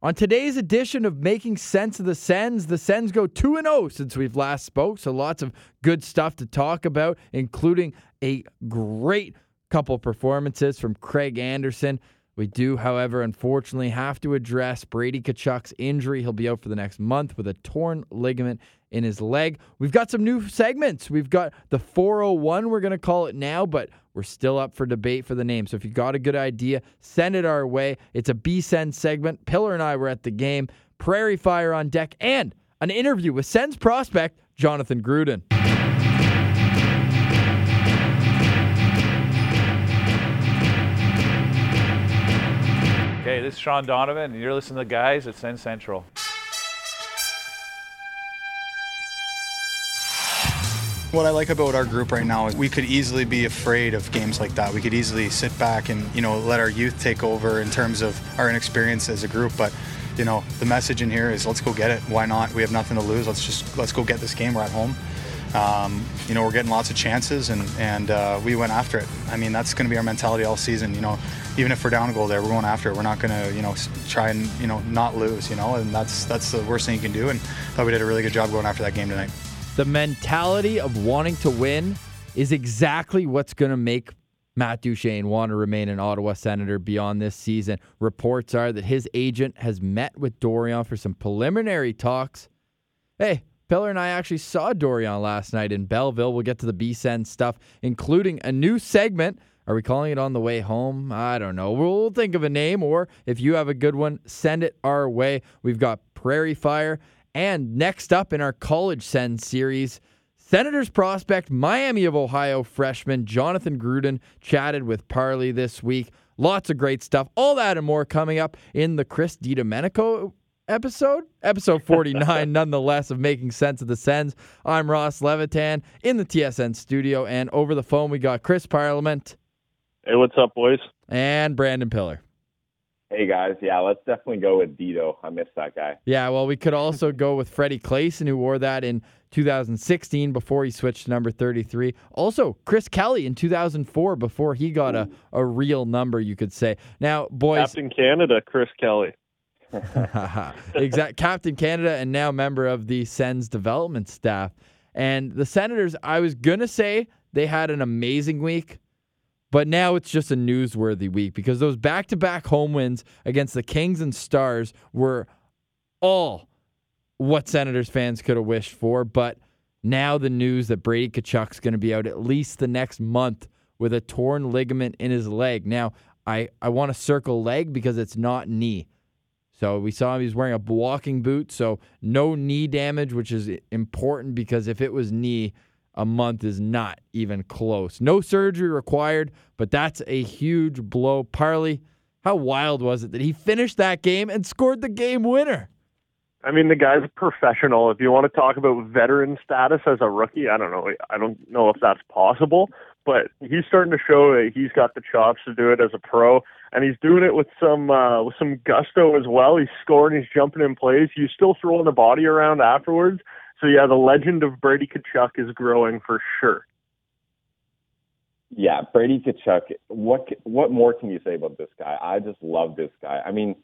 On today's edition of Making Sense of the Sens, the Sens go 2 0 since we've last spoke, so lots of good stuff to talk about, including a great couple performances from Craig Anderson. We do, however, unfortunately have to address Brady Tkachuk's injury. He'll be out for the next month with a torn ligament in his leg. We've got some new segments. We've got the 401, we're going to call it now, but we're still up for debate for the name. So if you got a good idea, send it our way. It's a B Send segment. Pillar and I were at the game, Prairie Fire on deck, and an interview with Sens prospect Jonathan Gruden. Okay, this is Sean Donovan, and you're listening to the guys at Sens Central. What I like about our group right now is we could easily be afraid of games like that. We could easily sit back and, you know, let our youth take over in terms of our inexperience as a group. But, you know, the message in here is let's go get it. Why not? We have nothing to lose. Let's just let's go get this game. We're at home. Um, you know, we're getting lots of chances, and and uh, we went after it. I mean, that's going to be our mentality all season. You know, even if we're down a goal there, we're going after it. We're not going to, you know, try and you know not lose. You know, and that's that's the worst thing you can do. And I thought we did a really good job going after that game tonight. The mentality of wanting to win is exactly what's going to make Matt Duchene want to remain an Ottawa Senator beyond this season. Reports are that his agent has met with Dorion for some preliminary talks. Hey, Pillar and I actually saw Dorion last night in Belleville. We'll get to the B-Send stuff, including a new segment. Are we calling it on the way home? I don't know. We'll think of a name, or if you have a good one, send it our way. We've got Prairie Fire. And next up in our College Send series, Senators prospect Miami of Ohio freshman Jonathan Gruden chatted with Parley this week. Lots of great stuff. All that and more coming up in the Chris DiDomenico episode, episode 49, nonetheless, of Making Sense of the Sens. I'm Ross Levitan in the TSN studio, and over the phone, we got Chris Parliament. Hey, what's up, boys? And Brandon Pillar. Hey guys, yeah, let's definitely go with Dito. I miss that guy. Yeah, well, we could also go with Freddie Claesson, who wore that in 2016 before he switched to number 33. Also, Chris Kelly in 2004 before he got a, a real number, you could say. Now, boys. Captain Canada, Chris Kelly. exact Captain Canada and now member of the Sens development staff. And the Senators, I was going to say they had an amazing week, but now it's just a newsworthy week because those back to back home wins against the Kings and Stars were all what Senators fans could have wished for. But now the news that Brady Tkachuk's going to be out at least the next month with a torn ligament in his leg. Now, I, I want to circle leg because it's not knee. So we saw him, he's wearing a walking boot, so no knee damage, which is important because if it was knee, a month is not even close. No surgery required, but that's a huge blow. Parley, how wild was it that he finished that game and scored the game winner? I mean, the guy's a professional. If you want to talk about veteran status as a rookie, I don't know. I don't know if that's possible, but he's starting to show that he's got the chops to do it as a pro, and he's doing it with some uh, with some gusto as well. He's scoring, he's jumping in plays. He's still throwing the body around afterwards. So yeah, the legend of Brady Tkachuk is growing for sure. Yeah, Brady Tkachuk. What what more can you say about this guy? I just love this guy. I mean,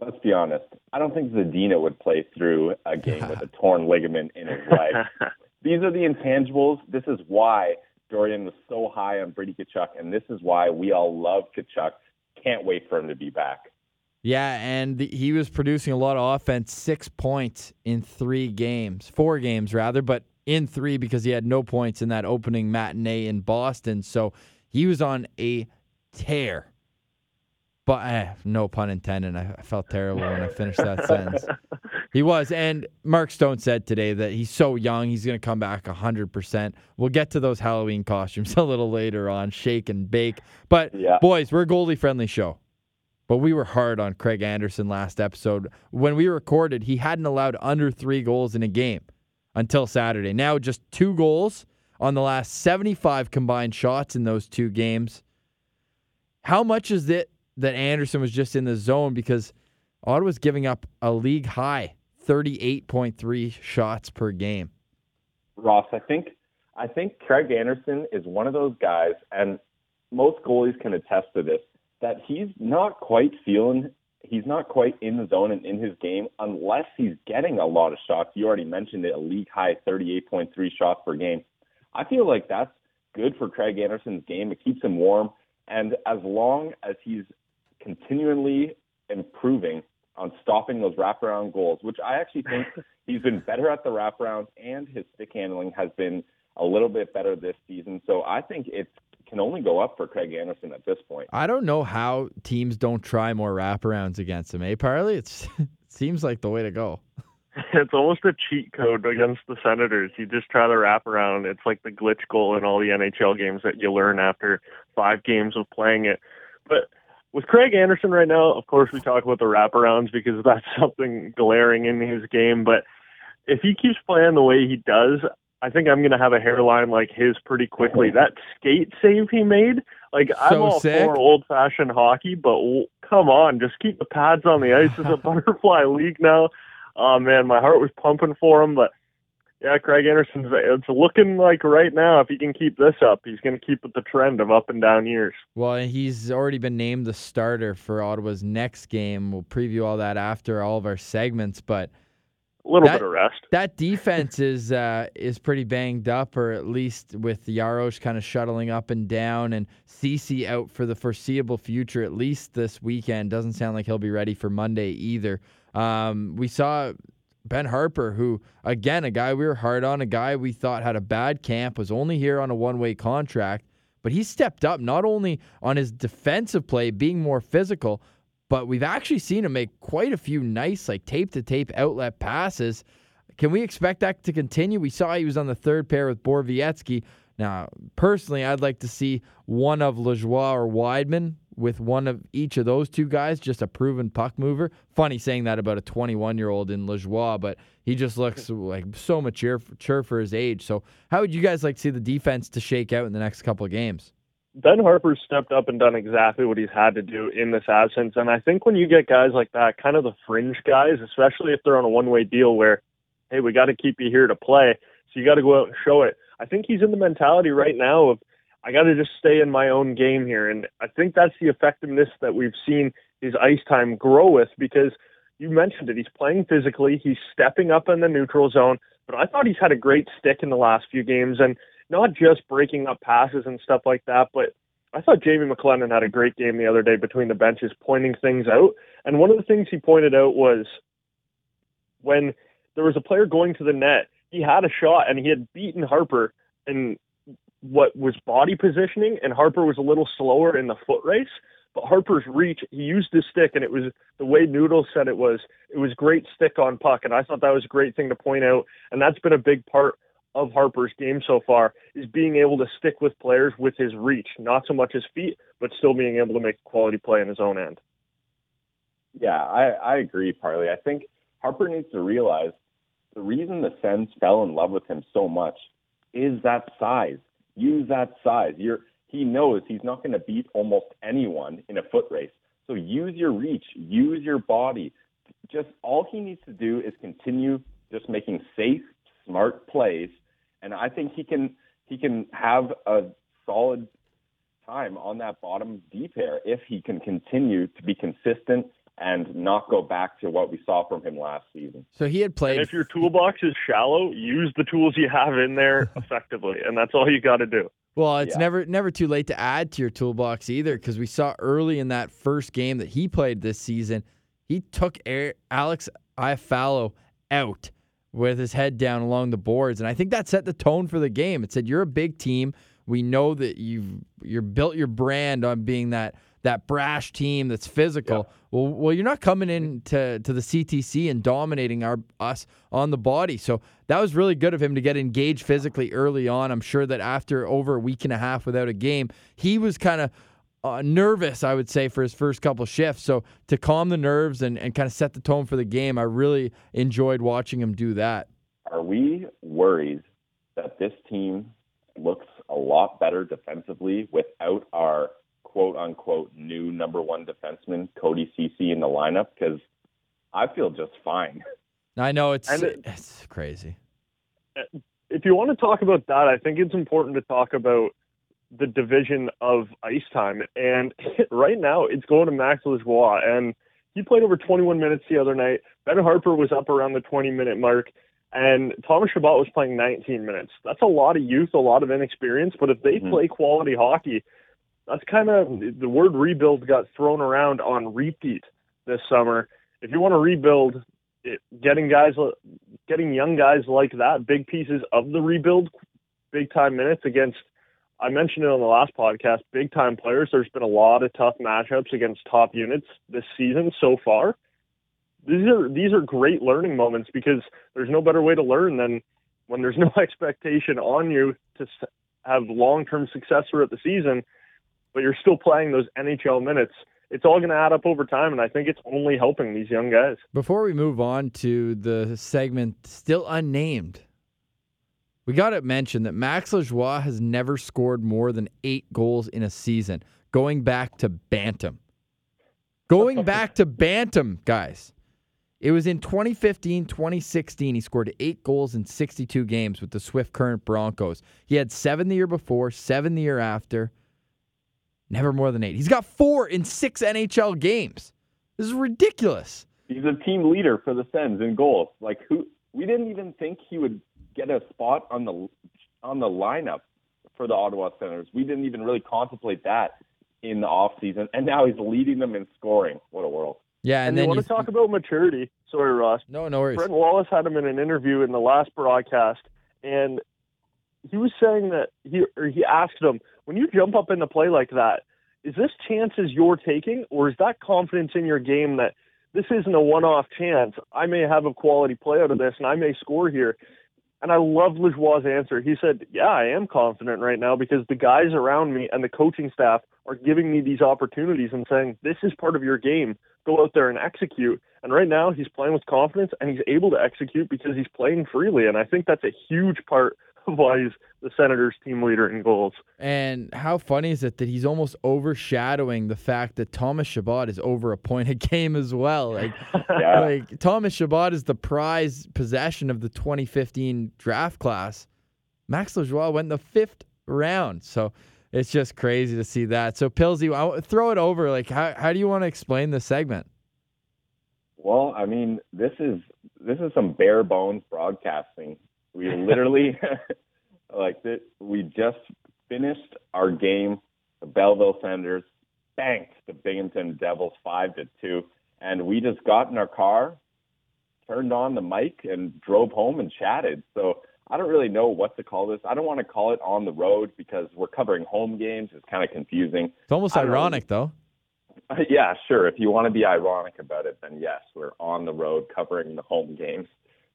let's be honest. I don't think Zadina would play through a game with a torn ligament in his leg. These are the intangibles. This is why Dorion was so high on Brady Tkachuk, and this is why we all love Tkachuk. Can't wait for him to be back. Yeah, and the, he was producing a lot of offense, six points in three games, four games rather, but in three because he had no points in that opening matinee in Boston. So he was on a tear. But eh, no pun intended. I, I felt terrible when I finished that sentence. He was. And Mark Stone said today that he's so young, he's going to come back 100%. We'll get to those Halloween costumes a little later on, shake and bake. But, Yeah. boys, we're a goalie friendly show. But we were hard on Craig Anderson last episode. When we recorded, he hadn't allowed under three goals in a game until Saturday. Now, just two goals on the last 75 combined shots in those two games. How much is it that Anderson was just in the zone because Ottawa's giving up a league high 38.3 shots per game? Ross, I think I think Craig Anderson is one of those guys, and most goalies can attest to this, that he's not quite feeling he's not quite in the zone and in his game unless he's getting a lot of shots. You already mentioned it, a league high 38.3 shots per game. I feel like that's good for Craig Anderson's game. It keeps him warm. And as long as he's continually improving on stopping those wraparound goals, which I actually think he's been better at the wraparound and his stick handling has been a little bit better this season. So I think it can only go up for Craig Anderson at this point. I don't know how teams don't try more wraparounds against him, eh, Parley? It's, it seems like the way to go. It's almost a cheat code against the Senators. You just try to wrap around. It's like the glitch goal in all the NHL games that you learn after five games of playing it. But with Craig Anderson right now, of course, we talk about the wraparounds because that's something glaring in his game. But if he keeps playing the way he does, I think I'm going to have a hairline like his pretty quickly. That skate save he made, like So I'm all sick. for old fashioned hockey, but w- come on, just keep the pads on the ice. It's a butterfly league now. Oh man, my heart was pumping for him, but yeah, Craig Anderson's it's looking like right now if he can keep this up, he's going to keep with the trend of up and down years. Well, he's already been named the starter for Ottawa's next game. We'll preview all that after all of our segments, but A little That- bit of rest. that defense is uh, is pretty banged up, or at least with Jaros kind of shuttling up and down, and Ceci out for the foreseeable future, at least this weekend. Doesn't sound like he'll be ready for Monday either. Um, we saw Ben Harpur, who again a guy we were hard on, a guy we thought had a bad camp, was only here on a one way contract, but he stepped up not only on his defensive play, being more physical, but we've actually seen him make quite a few nice, like tape to tape outlet passes. Can we expect that to continue? We saw he was on the third pair with Borowiecki. Now, personally, I'd like to see one of Lajoie or Wideman with one of each of those two guys, just a proven puck mover. Funny saying that about a 21 year old in Lajoie, but he just looks like so mature, mature for his age. So, how would you guys like to see the defense to shake out in the next couple of games? Ben Harpur's stepped up and done exactly what he's had to do in this absence. And I think when you get guys like that, kind of the fringe guys, especially if they're on a one way deal where, hey, we got to keep you here to play, so you got to go out and show it. I think he's in the mentality right now of, I got to just stay in my own game here. And I think that's the effectiveness that we've seen his ice time grow with because you mentioned it. He's playing physically, he's stepping up in the neutral zone. But I thought he's had a great stick in the last few games. And not just breaking up passes and stuff like that, but I thought Jamie McLennan had a great game the other day between the benches, pointing things out. And one of the things he pointed out was when there was a player going to the net, he had a shot and he had beaten Harpur in what was body positioning, and Harpur was a little slower in the foot race. But Harpur's reach, he used his stick, and it was the way Noodles said it was. It was great stick on puck, and I thought that was a great thing to point out. And that's been a big part of Harpur's game so far is being able to stick with players with his reach, not so much his feet, but still being able to make quality play in his own end. Yeah, I, I agree, Parley. I think Harper needs to realize the reason the Sens fell in love with him so much is that size. Use that size. You're, he knows he's not going to beat almost anyone in a foot race. So use your reach, use your body. Just all he needs to do is continue just making safe, smart plays, and I think he can he can have a solid time on that bottom D pair if he can continue to be consistent and not go back to what we saw from him last season. So he had played. And if your toolbox is shallow, use the tools you have in there effectively, and that's all you got to do. Well, it's Yeah. never never too late to add to your toolbox either, because we saw early in that first game that he played this season, he took Alex Iafallo out with his head down along the boards, and I think that set the tone for the game. It said you're a big team. We know that you've you're built your brand on being that that brash team that's physical. Well, well, you're not coming in to, to the CTC and dominating our us on the body. So that was really good of him to get engaged physically early on. I'm sure that after over a week and a half without a game, he was kind of uh, nervous, I would say, for his first couple shifts. So to calm the nerves and, and kind of set the tone for the game, I really enjoyed watching him do that. Are we worried that this team looks a lot better defensively without our quote unquote new number one defenseman, Cody Ceci, in the lineup? Because I feel just fine. I know it's it- it's crazy. If you want to talk about that, I think it's important to talk about the division of ice time. And right now, it's going to Max Lajoie. And he played over 21 minutes the other night. Ben Harpur was up around the 20 minute mark, and Thomas Chabot was playing 19 minutes. That's a lot of youth, a lot of inexperience. But if they Mhm. play quality hockey, that's kind of the word rebuild got thrown around on repeat this summer. If you want to rebuild, it, getting guys, getting young guys like that, big pieces of the rebuild, big time minutes against. I mentioned it on the last podcast. Big time players. There's been a lot of tough matchups against top units this season so far. These are these are great learning moments because there's no better way to learn than when there's no expectation on you to have long term success throughout the season, but you're still playing those NHL minutes. It's all going to add up over time, and I think it's only helping these young guys. Before we move on to the segment still unnamed, we got to mention that Max Lajoie has never scored more than eight goals in a season, going back to Bantam. Going back to Bantam, guys. It was in 2015, 2016. He scored eight goals in 62 games with the Swift Current Broncos. He had seven the year before, seven the year after. Never more than eight. He's got four in six NHL games. This is ridiculous. He's a team leader for the Sens in goals. Like who? We didn't even think he would get a spot on the on the lineup for the Ottawa Senators. We didn't even really contemplate that in the off season, and now he's leading them in scoring. What a world! Yeah, And, and, you want you to talk about maturity? Sorry, Ross. no, no worries. Brent Wallace had him in an interview in the last broadcast, and he was saying that he or he asked him, when you jump up in the play like that, is this chances you're taking, or is that confidence in your game that this isn't a one-off chance? I may have a quality play out of this, and I may score here. And I love Lajoie's answer. He said, "Yeah, I am confident right now because the guys around me and the coaching staff are giving me these opportunities and saying this is part of your game. Go out there and execute." And right now, he's playing with confidence and he's able to execute because he's playing freely. And I think that's a huge part why he's the Senators' team leader in goals. And how funny is it that he's almost overshadowing the fact that Thomas Chabot is over a point a game as well? Like, Yeah. like Thomas Chabot is the prize possession of the 2015 draft class. Max Lajoie went in the fifth round, so it's just crazy to see that. So Pilsy, I- throw it over. Like, how how do you want to explain this segment? Well, I mean, this is this is some bare bones broadcasting. We literally like that. We just finished our game. The Belleville Senators banked the Binghamton Devils five to two, and we just got in our car, turned on the mic, and drove home and chatted. So I don't really know what to call this. I don't want to call it on the road because we're covering home games. It's kind of confusing. It's almost I don't know. ironic, though. Yeah, sure. If you want to be ironic about it, then yes, we're on the road covering the home games.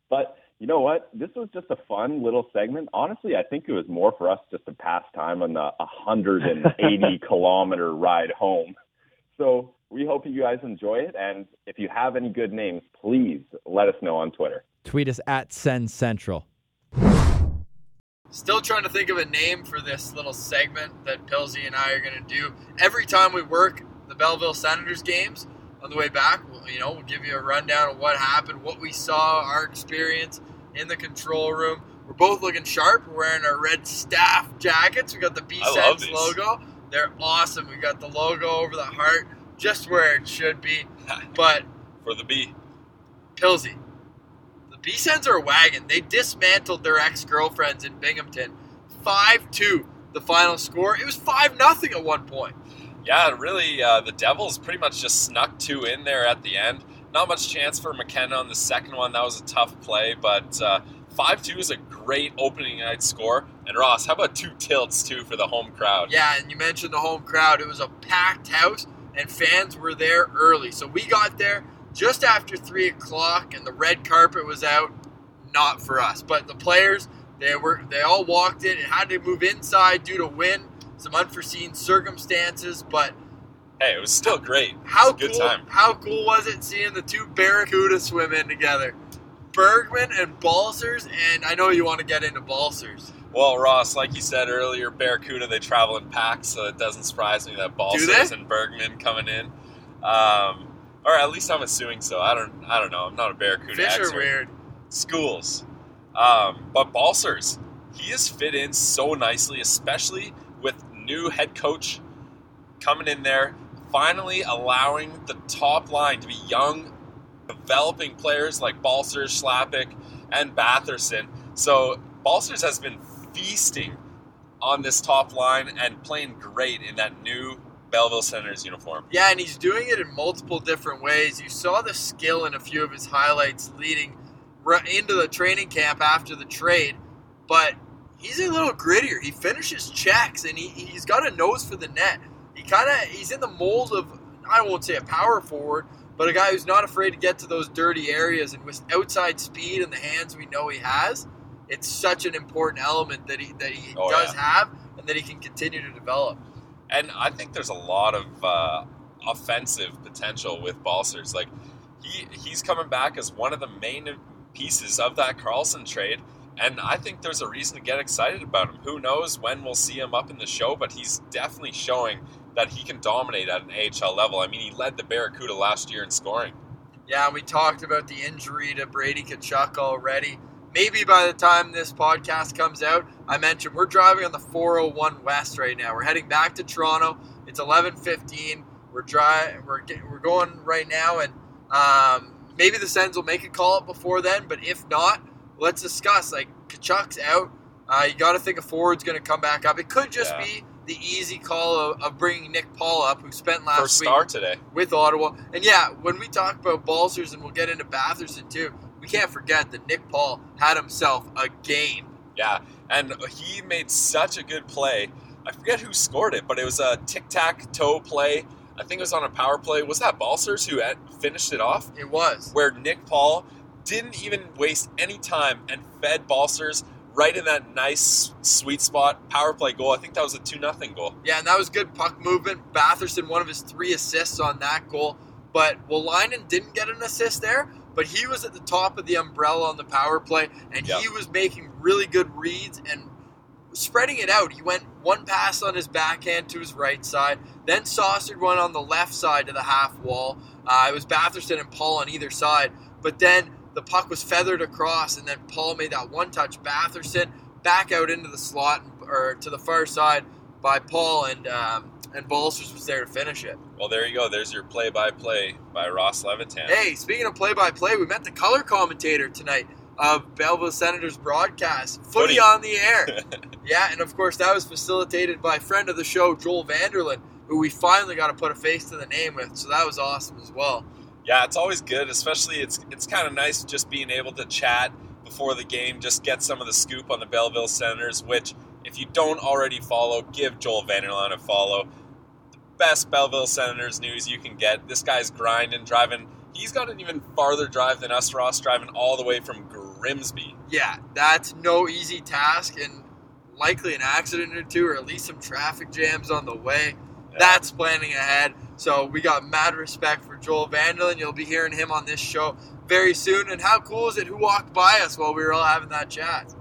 But you know what? This was just a fun little segment. Honestly, I think it was more for us just to pass time on the 180 kilometer ride home. So we hope you guys enjoy it. And if you have any good names, please let us know on Twitter. Tweet us at Sens Central. Still trying to think of a name for this little segment that Pilsy and I are going to do. Every time we work the Belleville Senators games on the way back, we'll, you know, we'll give you a rundown of what happened, what we saw, our experience in the control room. We're both looking sharp. We're wearing our red staff jackets. We got the B Sens logo. They're awesome. We got the logo over the heart, just where it should be. But for the B. Pilsy. The B Sens are a wagon. They dismantled their ex girlfriends in Binghamton. 5 2, the final score. It was 5 0 at one point. Yeah, really, uh, the Devils pretty much just snuck two in there at the end. Not much chance for McKenna on the second one. That was a tough play, but uh, 5 2 is a great opening night score. And Ross, how about two tilts, too, for the home crowd? Yeah, and you mentioned the home crowd. It was a packed house, and fans were there early. So we got there just after 3 o'clock, and the red carpet was out. Not for us. But the players, they were they all walked in and had to move inside due to wind, some unforeseen circumstances, but Hey, it was still great. How it was a good cool! time. How cool was it seeing the two Barracuda swim in together, Bergman and Balcers? And I know you want to get into Balcers. Well, Ross, like you said earlier, Barracuda, they travel in packs, so it doesn't surprise me that? Balcers and Bergman coming in. Um, or at least I'm assuming so. I don't I don't know. I'm not a Barracuda Fish expert. are weird. schools. Um, but Balcers, he has fit in so nicely, especially with new head coach coming in there. Finally allowing the top line to be young, developing players like Balcers, Chlapik, and Batherson. So Balcers has been feasting on this top line and playing great in that new Belleville Senators uniform. Yeah, and he's doing it in multiple different ways. You saw the skill in a few of his highlights leading into the training camp after the trade, but he's a little grittier. He finishes checks and he, he's got a nose for the net. He kind of he's in the mold of I won't say a power forward, but a guy who's not afraid to get to those dirty areas and with outside speed and the hands we know he has. It's such an important element that he that he Oh, does yeah. have and that he can continue to develop. And I think there's a lot of uh, offensive potential with Balcers. Like he he's coming back as one of the main pieces of that Karlsson trade. And I think there's a reason to get excited about him. Who knows when we'll see him up in the show, but he's definitely showing that he can dominate at an AHL level. I mean, he led the Barracuda last year in scoring. Yeah, we talked about the injury to Brady Tkachuk already. Maybe by the time this podcast comes out, I mentioned we're driving on the 401 West right now. We're heading back to Toronto. It's 11:15. We're driving. We're we're going right now, and um, maybe the Sens will make a call up before then. But if not, let's discuss. Like Tkachuk's out. Uh, you got to think a forward's going to come back up. It could just Yeah. be the easy call of, of bringing Nick Paul up, who spent last First week star today. with Ottawa. And yeah, when we talk about Balcers and we'll get into Batherson too, we can't forget that Nick Paul had himself a game. Yeah, and he made such a good play. I forget who scored it, but it was a tic tac toe play. I think it was on a power play. Was that Balcers who finished it off? It was. Where Nick Paul didn't even waste any time and fed Balcers right in that nice sweet spot power play goal. I think that was a 2 nothing goal. Yeah, and that was good puck movement. Batherson, one of his three assists on that goal. But Wolanin didn't get an assist there, but he was at the top of the umbrella on the power play, and Yep. he was making really good reads and spreading it out. He went one pass on his backhand to his right side, then saucered one on the left side to the half wall. Uh, it was Batherson and Paul on either side, but then the puck was feathered across, and then Paul made that one touch. Batherson back out into the slot or to the far side by Paul, and um, and Balcers was there to finish it. Well, there you go. There's your play by play by Ross Levitan. Hey, speaking of play-by-play, we met the color commentator tonight of Belleville Senators broadcast, Footy, Footy. on the air. yeah, and of course that was facilitated by friend of the show, Joel Vanderlyn, who we finally got to put a face to the name with. So that was awesome as well. Yeah, it's always good, especially it's it's kind of nice just being able to chat before the game, just get some of the scoop on the Belleville Senators, which if you don't already follow, give Joel Vanderlaan a follow. The best Belleville Senators news you can get. This guy's grinding, driving. He's got an even farther drive than us, Ross, driving all the way from Grimsby. Yeah, that's no easy task, and likely an accident or two, or at least some traffic jams on the way. That's planning ahead. So we got mad respect for Joel Vanderlyn. You'll be hearing him on this show very soon. And how cool is it? Who walked by us while we were all having that chat?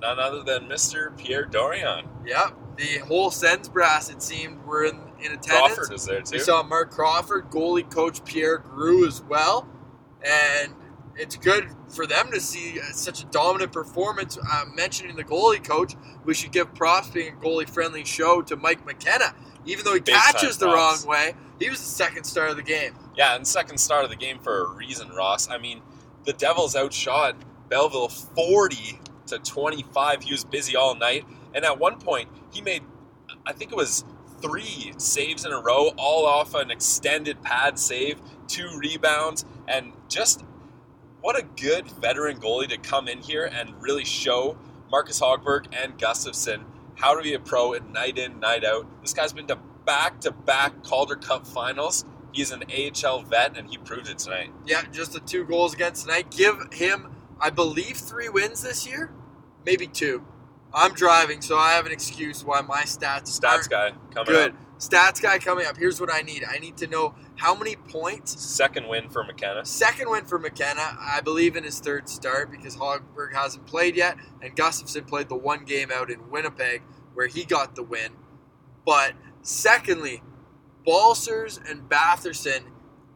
none other than Mr. Pierre Dorion. Yep, the whole Sens brass it seemed were in, in attendance. Crawford is there too. We saw Marc Crawford, goalie coach Pierre Groulx as well, and it's good for them to see uh, such a dominant performance. Uh, mentioning the goalie coach, we should give props being a goalie friendly show to Mike McKenna. Even though he Big catches the wrong way, he was the second star of the game. Yeah, and second star of the game for a reason, Ross. I mean, the Devils outshot Belleville 40 to 25. He was busy all night. And at one point, he made, I think it was three saves in a row, all off an extended pad save, two rebounds, and just what a good veteran goalie to come in here and really show Marcus Hogberg and Gustavsson how to be a pro and night in, night out. This guy's been to back to back Calder Cup finals. He's an AHL vet, and he proved it tonight. Yeah, just the two goals against tonight. Give him, I believe, three wins this year, maybe two. I'm driving, so I have an excuse why my stats Stats guy coming good. up. Stats guy coming up. Here's what I need. I need to know how many points. Second win for McKenna. Second win for McKenna. I believe in his third start because Hogberg hasn't played yet, and Gustavsson played the one game out in Winnipeg where he got the win. But secondly, Balcers and Batherson,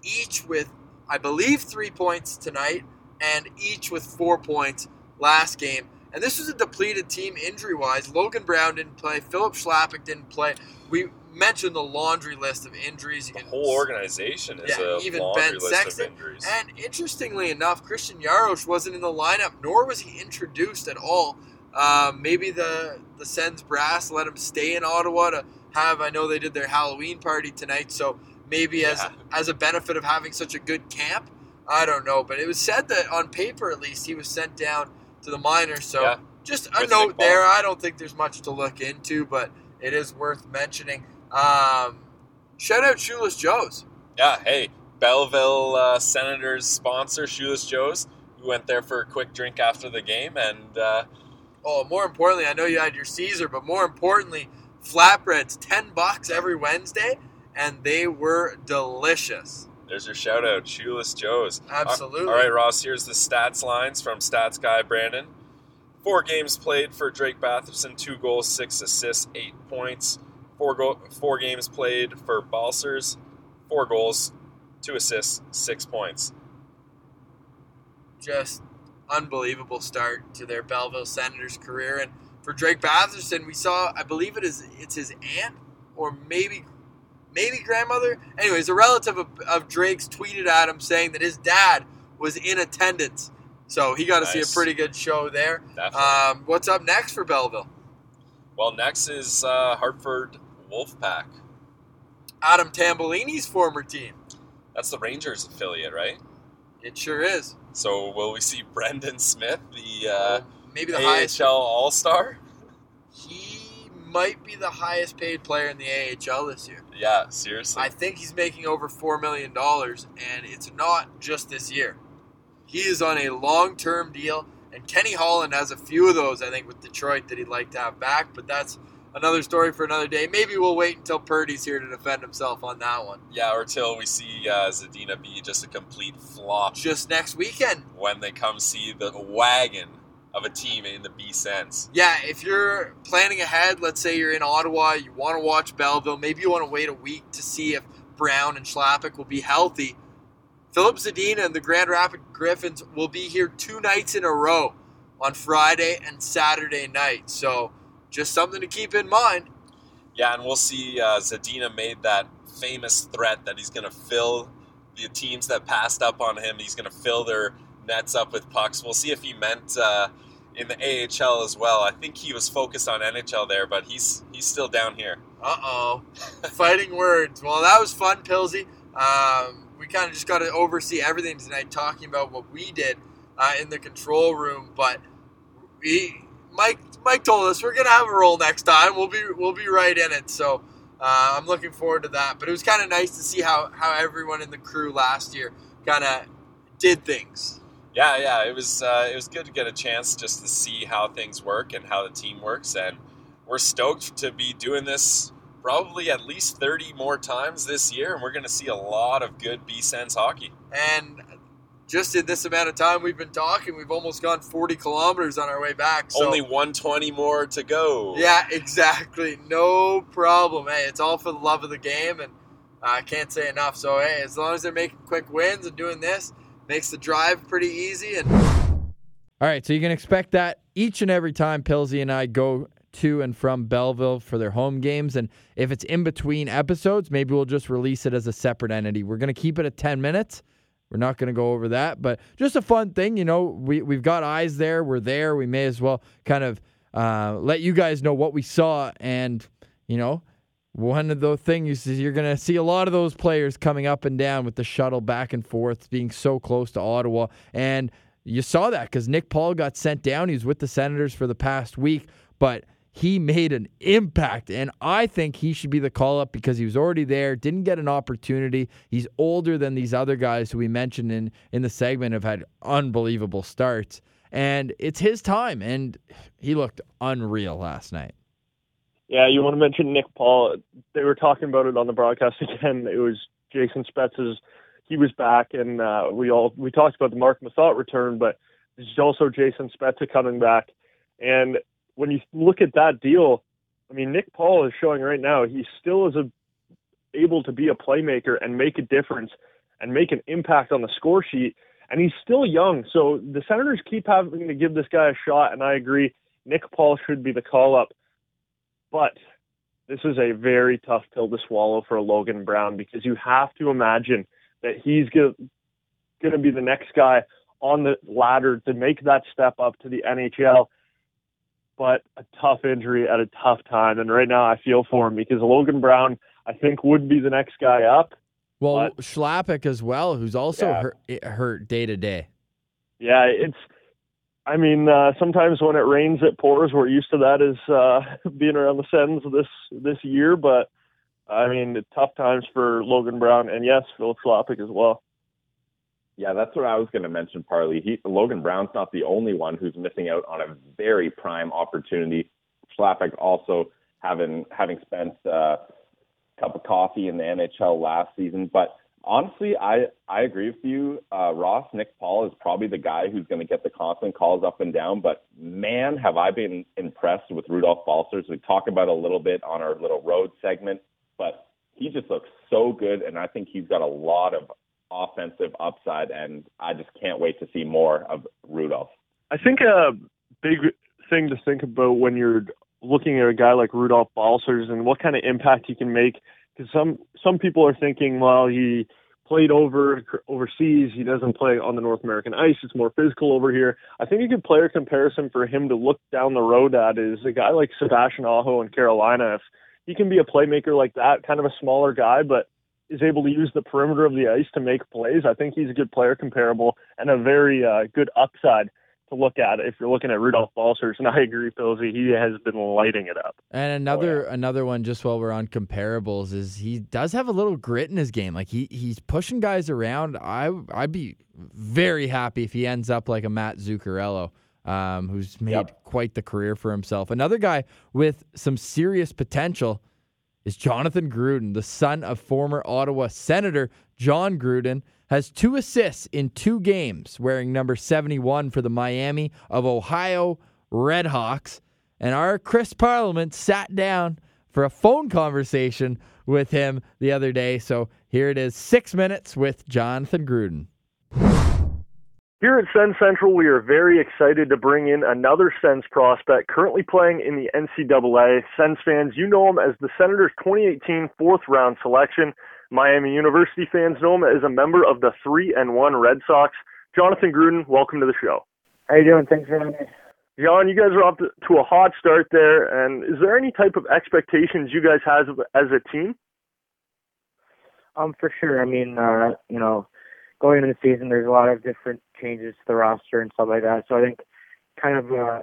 each with, I believe, three points tonight, and each with four points last game. And this was a depleted team injury wise. Logan Brown didn't play. Filip Chlapik didn't play. We mention the laundry list of injuries. You The can whole organization is Yeah, a even laundry Ben list Sexton. of injuries. And interestingly enough, Christian Jaros wasn't in the lineup, nor was he introduced at all. Um, maybe the the Sens brass let him stay in Ottawa to have. I know they did their Halloween party tonight, so maybe as Yeah. as a benefit of having such a good camp, I don't know. But it was said that on paper, at least, he was sent down to the minors. So Yeah. just a note there. I don't think there's much to look into, but it is worth mentioning. Um, shout out Shoeless Joe's. Yeah, hey, Belleville uh, Senators sponsor, Shoeless Joe's. We went there for a quick drink after the game, and uh, Oh, more importantly, I know you had your Caesar, but more importantly, flatbreads, ten bucks every Wednesday, and they were delicious. there's your shout out, Shoeless Joe's. Absolutely. All right, Ross, here's the stats lines from Stats Guy Brandon. Four games played for Drake Batherson, two goals, six assists, eight points. Four, go- four games played for Balcers, four goals, two assists, six points. Just unbelievable start to their Belleville Senators career, and for Drake Batherson, we saw, I believe it is, it's his aunt or maybe, maybe grandmother. Anyways, a relative of, of Drake's tweeted at him saying that his dad was in attendance, so he got to see a pretty good show there. Um, what's up next for Belleville? well, next is uh, Hartford Wolfpack. Adam Tambellini's former team. That's the Rangers affiliate, right? It sure is. So will we see Brendan Smith, the uh, Maybe the highest. AHL All Star? He might be the highest paid player in the AHL this year. Yeah, seriously. I think he's making over $4 million, and it's not just this year. He is on a long term deal, and Kenny Holland has a few of those, I think, with Detroit that he'd like to have back, but that's another story for another day. Maybe we'll wait until Purdy's here to defend himself on that one. yeah, or till we see uh, Zadina be just a complete flop Just next weekend. when they come see the wagon of a team in the B Sens. Yeah, if you're planning ahead, let's say you're in Ottawa, you want to watch Belleville, maybe you want to wait a week to see if Brown and Chlapik will be healthy. Filip Zadina and the Grand Rapid Griffins will be here two nights in a row on Friday and Saturday night. So just something to keep in mind. Yeah, and we'll see uh, Zadina made that famous threat that he's going to fill the teams that passed up on him, he's going to fill their nets up with pucks. We'll see if he meant uh, in the AHL as well. I think he was focused on NHL there, but he's he's still down here. Uh oh. Fighting words. Well, that was fun, Pilsy. Um, we kind of just got to oversee everything tonight, talking about what we did uh, in the control room. But we, Mike, Mike told us we're gonna have a roll next time. We'll be we'll be right in it. So uh, I'm looking forward to that. But it was kind of nice to see how how everyone in the crew last year kind of did things. Yeah, yeah, it was uh, it was good to get a chance just to see how things work and how the team works, and we're stoked to be doing this probably at least 30 more times this year, and we're going to see a lot of good B Sens hockey. And just in this amount of time we've been talking, we've almost gone 40 kilometers on our way back. So. Only 120 more to go. Yeah, exactly. No problem. Hey, it's all for the love of the game, and I can't say enough. So, hey, as long as they're making quick wins and doing this, makes the drive pretty easy. And All right, so you can expect that each and every time Pilsy and I go to and from Belleville for their home games. And if it's in between episodes, maybe we'll just release it as a separate entity. We're going to keep it at 10 minutes. We're not going to go over that, but just a fun thing. You know, we, we've got eyes there. We're there. We may as well kind of uh, let you guys know what we saw. And, you know, one of the things is you're going to see a lot of those players coming up and down with the shuttle back and forth, being so close to Ottawa. And you saw that because Nick Paul got sent down. He was with the Senators for the past week, but he made an impact. And I think he should be the call up because he was already there, didn't get an opportunity. He's older than these other guys who we mentioned in, in the segment have had unbelievable starts. And it's his time. And he looked unreal last night. Yeah, you want to mention Nick Paul? They were talking about it on the broadcast again. It was Jason Spezza's. He was back, and uh, we all we talked about the Mark Methot return, but there's also Jason Spezza coming back. And when you look at that deal, I mean, Nick Paul is showing right now he still is a, able to be a playmaker and make a difference and make an impact on the score sheet. And he's still young, so the Senators keep having to give this guy a shot. And I agree, Nick Paul should be the call up. But this is a very tough pill to swallow for Logan Brown because you have to imagine that he's going to be the next guy on the ladder to make that step up to the NHL. But a tough injury at a tough time. And right now I feel for him because Logan Brown, I think, would be the next guy up. Well, but, Chlapik as well, who's also Yeah. hurt, hurt day to day. Yeah, it's. I mean, uh, sometimes when it rains, it pours. We're used to that as uh, being around the Sens this this year, but I mean, tough times for Logan Brown and yes, Filip Chlapik as well. Yeah, that's what I was going to mention, Parley. He, Logan Brown's not the only one who's missing out on a very prime opportunity. Chlapik also having having spent uh, a cup of coffee in the NHL last season. But honestly, I I agree with you, uh, Ross. Nick Paul is probably the guy who's going to get the constant calls up and down. But man, have I been impressed with Rudolph Balcers. We talk about a little bit on our little road segment, but he just looks so good, and I think he's got a lot of offensive upside, and I just can't wait to see more of Rudolph. I think a big thing to think about when you're looking at a guy like Rudolph Balcers and what kind of impact he can make, because some some people are thinking, well, he played over overseas, he doesn't play on the North American ice. It's more physical over here. I think a good player comparison for him to look down the road at is a guy like Sebastian Aho in Carolina. If he can be a playmaker like that, kind of a smaller guy, but is able to use the perimeter of the ice to make plays. I think he's a good player comparable and a very uh, good upside to look at if you're looking at Rudolph Balcers. And I agree, Pilsy, he has been lighting it up. And another another one, just while we're on comparables, is he does have a little grit in his game. Like he he's pushing guys around. I I'd be very happy if he ends up like a Matt Zuccarello, um, who's made Yep. quite the career for himself. Another guy with some serious potential is Jonathan Gruden, the son of former Ottawa Senator John Gruden, has two assists in two games, wearing number 71 for the Miami of Ohio Redhawks. And our Chris Parliament sat down for a phone conversation with him the other day. So here it is six minutes with Jonathan Gruden. Here at Sens Central, we are very excited to bring in another Sens prospect currently playing in the NCAA. Sens fans, you know him as the Senators' 2018 fourth round selection. Miami University fans know him as a member of the 3 and 1 Red Sox. Jonathan Gruden, welcome to the show. How you doing? Thanks for having me. John, you guys are off to, a hot start there, and is there any type of expectations you guys have as a team? Um, for sure. I mean, uh, you know, going into the season, there's a lot of different changes to the roster and stuff like that. So I think, kind of, uh,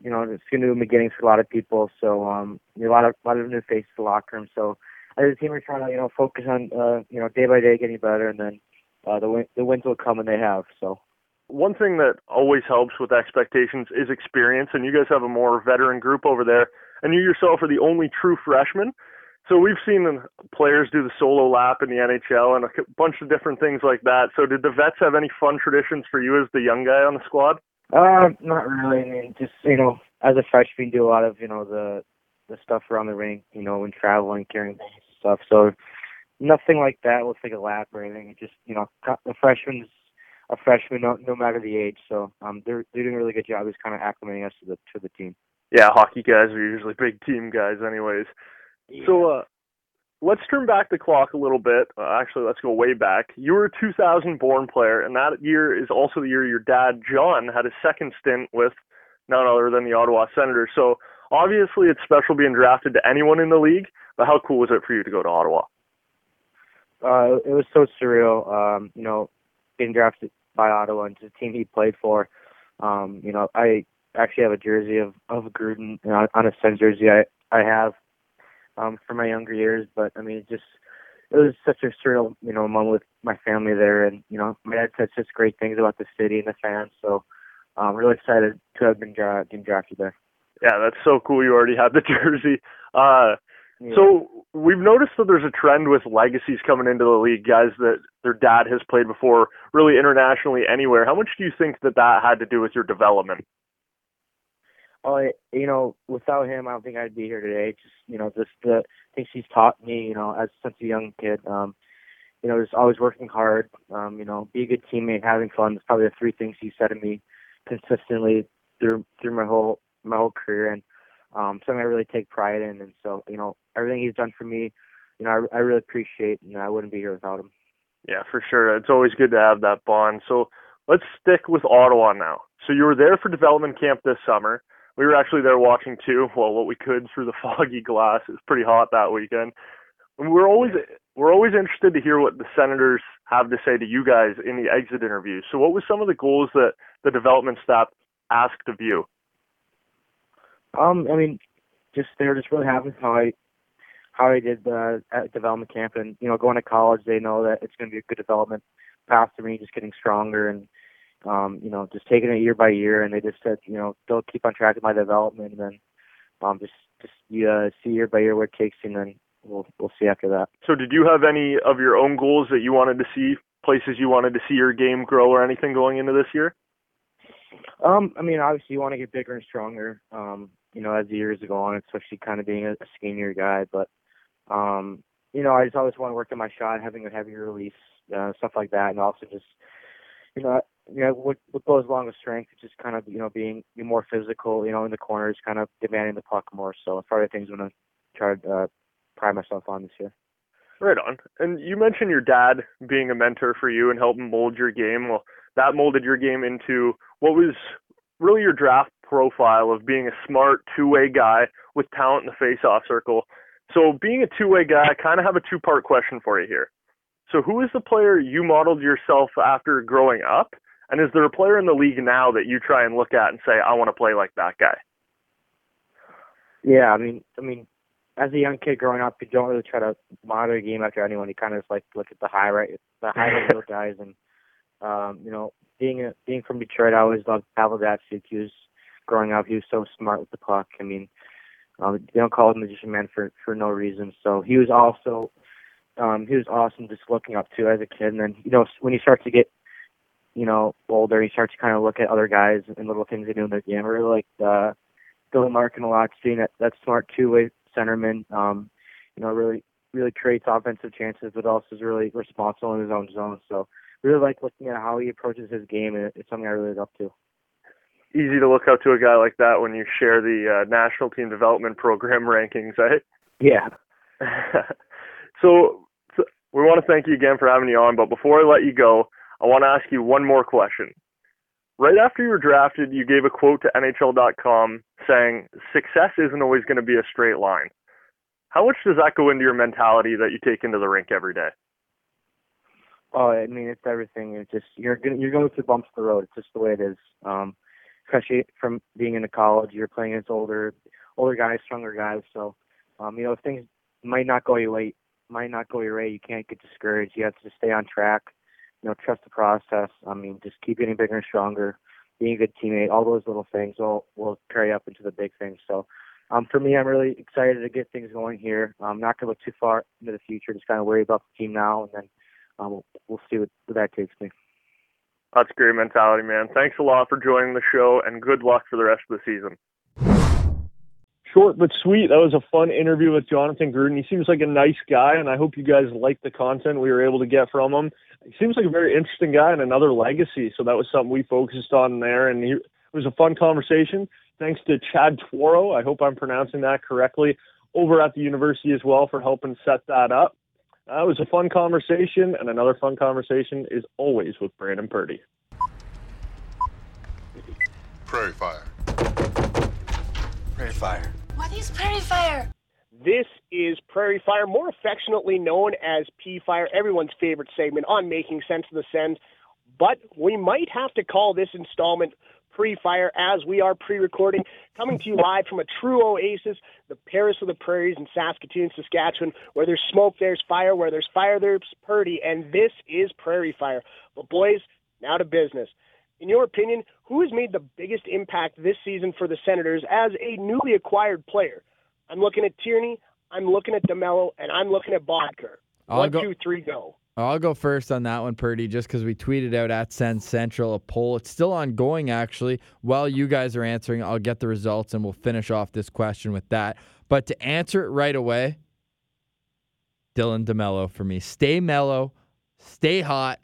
you know, it's going to be beginnings for a lot of people. So um, a lot of a lot of new faces in the locker room. So as a team, we're trying to, you know, focus on, uh, you know, day by day getting better, and then uh, the win- the wins will come when they have. So. One thing that always helps with expectations is experience, and you guys have a more veteran group over there, and you yourself are the only true freshman. So we've seen players do the solo lap in the NHL and a bunch of different things like that. So did the vets have any fun traditions for you as the young guy on the squad? Uh, not really. I mean, just you know, as a freshman, do a lot of you know the the stuff around the rink, you know, when traveling, carrying stuff. So nothing like that looks like a lap or anything. It just you know, the freshman's a freshman, no, no matter the age. So um, they're they're doing a really good job. Just kind of acclimating us to the to the team. Yeah, hockey guys are usually big team guys, anyways. Yeah. So uh, let's turn back the clock a little bit. Uh, actually, let's go way back. You were a 2000 born player, and that year is also the year your dad, John, had his second stint with none other than the Ottawa Senators. So obviously, it's special being drafted to anyone in the league. But how cool was it for you to go to Ottawa? Uh, it was so surreal. Um, you know, being drafted by Ottawa and the team he played for. Um, you know, I actually have a jersey of of Gruden you know, on a Sens jersey. I I have um, for my younger years. But I mean, it just it was such a surreal, you know, moment with my family there, and you know, my dad said such great things about the city and the fans. So I'm really excited to have been, dra- been drafted there. Yeah, that's so cool. You already have the jersey. Uh, yeah. So we've noticed that there's a trend with legacies coming into the league, guys that their dad has played before, really internationally anywhere. How much do you think that that had to do with your development? Oh, you know, without him, I don't think I'd be here today. Just you know, just the things he's taught me, you know, as since a young kid. Um, you know, just always working hard. Um, you know, be a good teammate, having fun. It's probably the three things he said to me consistently through through my whole my whole career. And um, something I really take pride in. And so, you know, everything he's done for me, you know, I, I really appreciate, and I wouldn't be here without him. Yeah, for sure. It's always good to have that bond. So let's stick with Ottawa now. So you were there for development camp this summer. We were actually there watching too. Well, what we could through the foggy glass. It was pretty hot that weekend. And we're always we're always interested to hear what the Senators have to say to you guys in the exit interviews. So, what was some of the goals that the development staff asked of you? Um, I mean, just they're just really happy how I how I did the at development camp, and you know, going to college, they know that it's going to be a good development path for me, just getting stronger and um, you know, just taking it year by year. And they just said, you know, they'll keep on track of my development, and then um, just just uh, see year by year where it takes and then we'll we'll see after that. So, did you have any of your own goals that you wanted to see, places you wanted to see your game grow, or anything going into this year? Um, I mean, obviously, you want to get bigger and stronger. Um, you know, as the years go on, especially kind of being a, a skinnier guy. But, um, you know, I just always want to work on my shot, having a heavier release, uh, stuff like that, and also just, you know, you know, what what goes along with strength, just kind of, you know, being, more physical, you know, in the corners, kind of demanding the puck more. So, it's probably things I'm gonna try to uh, pride myself on this year. Right on. And you mentioned your dad being a mentor for you and helping mold your game. Well, that molded your game into what was really your draft profile of being a smart two-way guy with talent in the face-off circle. So being a two-way guy, I kind of have a two-part question for you here. So who is the player you modeled yourself after growing up? And is there a player in the league now that you try and look at and say, I want to play like that guy? Yeah, I mean, I mean, as a young kid growing up, you don't really try to model a game after anyone. You kind of just like look at the high right, the high level guys, and um, you know, being a, being from Detroit, I always loved Pavel Datsyuk. He was growing up. He was so smart with the puck. I mean, um, they don't call him magician man for for no reason. So he was also um, he was awesome just looking up to as a kid. And then you know when you start to get you know older, you start to kind of look at other guys and little things they do in their game. I really like uh, Dylan Larkin a lot, seeing that that smart two way centerman. Um, you know, really really creates offensive chances, but also is really responsible in his own zone. So really like looking at how he approaches his game, and it's something I really look up to. Easy to look up to a guy like that when you share the uh, national team development program rankings, eh? Yeah. so, so we want to thank you again for having you on. But before I let you go, I want to ask you one more question. Right after you were drafted, you gave a quote to NHL.com saying, "Success isn't always going to be a straight line." How much does that go into your mentality that you take into the rink every day? Oh, I mean, it's everything. It's just you're gonna, you're going through bumps in the road. It's just the way it is. Um, especially from being into college, you're playing against older older guys, stronger guys. So, um, you know, if things might not go your way, might not go your way, you can't get discouraged. You have to just stay on track. You know, trust the process. I mean, just keep getting bigger and stronger. Being a good teammate, all those little things will will carry up into the big things. So, um, for me, I'm really excited to get things going here. I'm not going to look too far into the future. Just kind of worry about the team now, and then um, we'll, we'll see what, what that takes me. That's great mentality, man. Thanks a lot for joining the show, and good luck for the rest of the season. Short but sweet. That was a fun interview with Jonathan Gruden. He seems like a nice guy, and I hope you guys like the content we were able to get from him. He seems like a very interesting guy and another legacy, so that was something we focused on there, and he, it was a fun conversation. Thanks to Chad Tworo, I hope I'm pronouncing that correctly, over at the university as well for helping set that up. That was a fun conversation, and another fun conversation is always with Brandon Purdy. Prairie Fire. Prairie Fire. What is Prairie Fire? This is Prairie Fire, more affectionately known as P Fire, everyone's favorite segment on Making Sense of the Sens. But we might have to call this installment pre-fire as we are pre-recording, coming to you live from a true oasis, the Paris of the Prairies in Saskatoon, Saskatchewan, where there's smoke, there's fire, where there's fire, there's Purdy, and this is Prairie Fire. But boys, now to business. In your opinion, who has made the biggest impact this season for the Senators as a newly acquired player? I'm looking at Tierney, I'm looking at DeMelo, and I'm looking at Boedker. One, go- two, three, go. I'll go first on that one, Purdy, just because we tweeted out at Sens Central a poll. It's still ongoing, actually. While you guys are answering, I'll get the results and we'll finish off this question with that. But to answer it right away, Dylan DeMelo for me. Stay mellow, stay hot,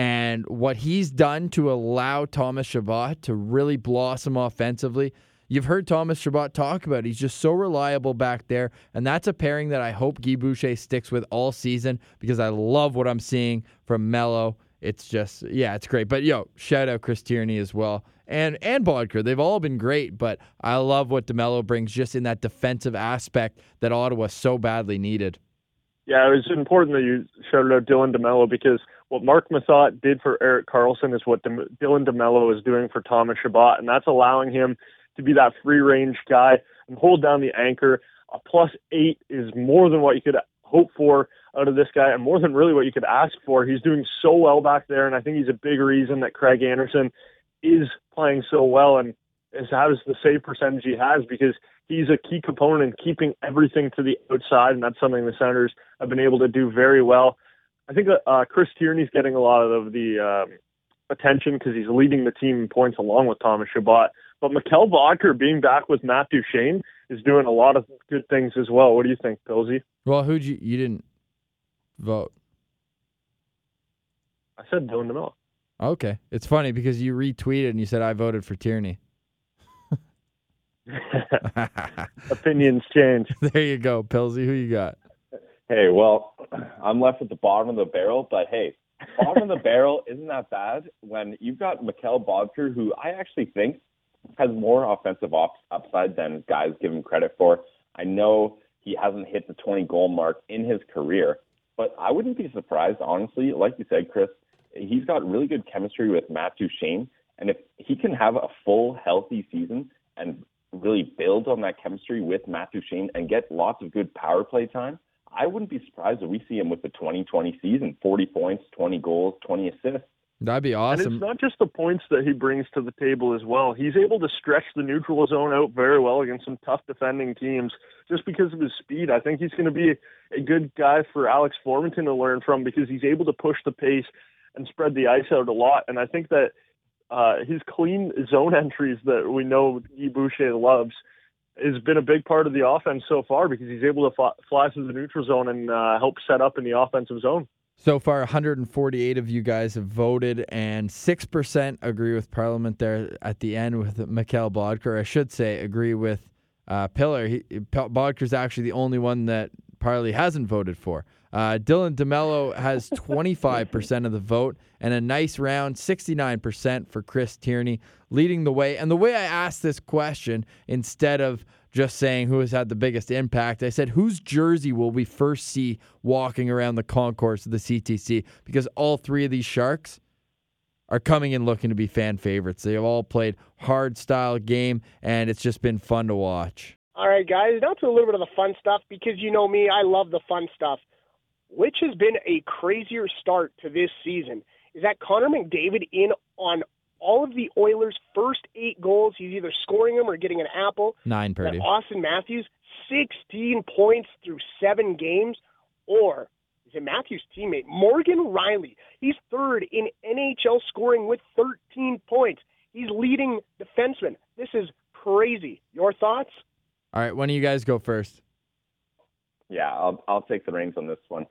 and what he's done to allow Thomas Chabot to really blossom offensively you've heard Thomas Chabot talk about. It. He's just so reliable back there, and that's a pairing that I hope Guy Boucher sticks with all season because I love what I'm seeing from Mello. It's just yeah, it's great. But yo, shout out Chris Tierney as well. And and Boedker. They've all been great, but I love what DeMelo brings just in that defensive aspect that Ottawa so badly needed. Yeah, it was important that you shouted out Dylan DeMelo because what Marc Methot did for Erik Karlsson is what De- Dylan DeMelo is doing for Thomas Chabot, and that's allowing him to be that free range guy and hold down the anchor. A plus eight is more than what you could hope for out of this guy, and more than really what you could ask for. He's doing so well back there, and I think he's a big reason that Craig Anderson is playing so well and as has the save percentage he has because he's a key component in keeping everything to the outside, and that's something the Senators have been able to do very well. I think uh, Chris Tierney's getting a lot of the um, attention because he's leading the team in points along with Thomas Chabot. But Mikkel Boedker being back with Matt Duchene is doing a lot of good things as well. What do you think, Pilsy? Well, who'd you you didn't vote? I said Dylan DeMelo. Okay, it's funny because you retweeted and you said I voted for Tierney. Opinions change. there you go, Pilsy. Who you got? Hey, well, I'm left at the bottom of the barrel, but hey, bottom of the barrel isn't that bad when you've got Mikkel Boedker, who I actually think has more offensive op- upside than guys give him credit for. I know he hasn't hit the 20 goal mark in his career, but I wouldn't be surprised, honestly. Like you said, Chris, he's got really good chemistry with Matt Duchene, and if he can have a full, healthy season and really build on that chemistry with Matt Duchene and get lots of good power play time, I wouldn't be surprised if we see him with the 2020 season 40 points, 20 goals, 20 assists. That'd be awesome. And it's not just the points that he brings to the table as well. He's able to stretch the neutral zone out very well against some tough defending teams just because of his speed. I think he's going to be a good guy for Alex Formenton to learn from because he's able to push the pace and spread the ice out a lot. And I think that uh, his clean zone entries that we know Guy Boucher loves has been a big part of the offense so far because he's able to fly, through the neutral zone and uh, help set up in the offensive zone. So far, 148 of you guys have voted, and 6% agree with Parliament there at the end with Mikkel Boedker. I should say, agree with uh, Pillar. He, Boedker's actually the only one that Parley hasn't voted for. Uh, Dylan DeMelo has 25% of the vote and a nice round 69% for Chris Tierney leading the way. And the way I asked this question, instead of just saying who has had the biggest impact, I said, whose jersey will we first see walking around the concourse of the CTC? Because all three of these Sharks are coming in looking to be fan favorites. They have all played hard style game, and it's just been fun to watch. All right, guys, now to a little bit of the fun stuff because you know me, I love the fun stuff. Which has been a crazier start to this season? Is that Connor McDavid in on all of the Oilers' first eight goals? He's either scoring them or getting an apple. Nine, Purdy. Auston Matthews, 16 points through seven games. Or is it Matthews' teammate, Morgan Rielly? He's third in NHL scoring with 13 points. He's leading defenseman. This is crazy. Your thoughts? All right, when do you guys go first? Yeah, I'll, I'll take the reins on this one.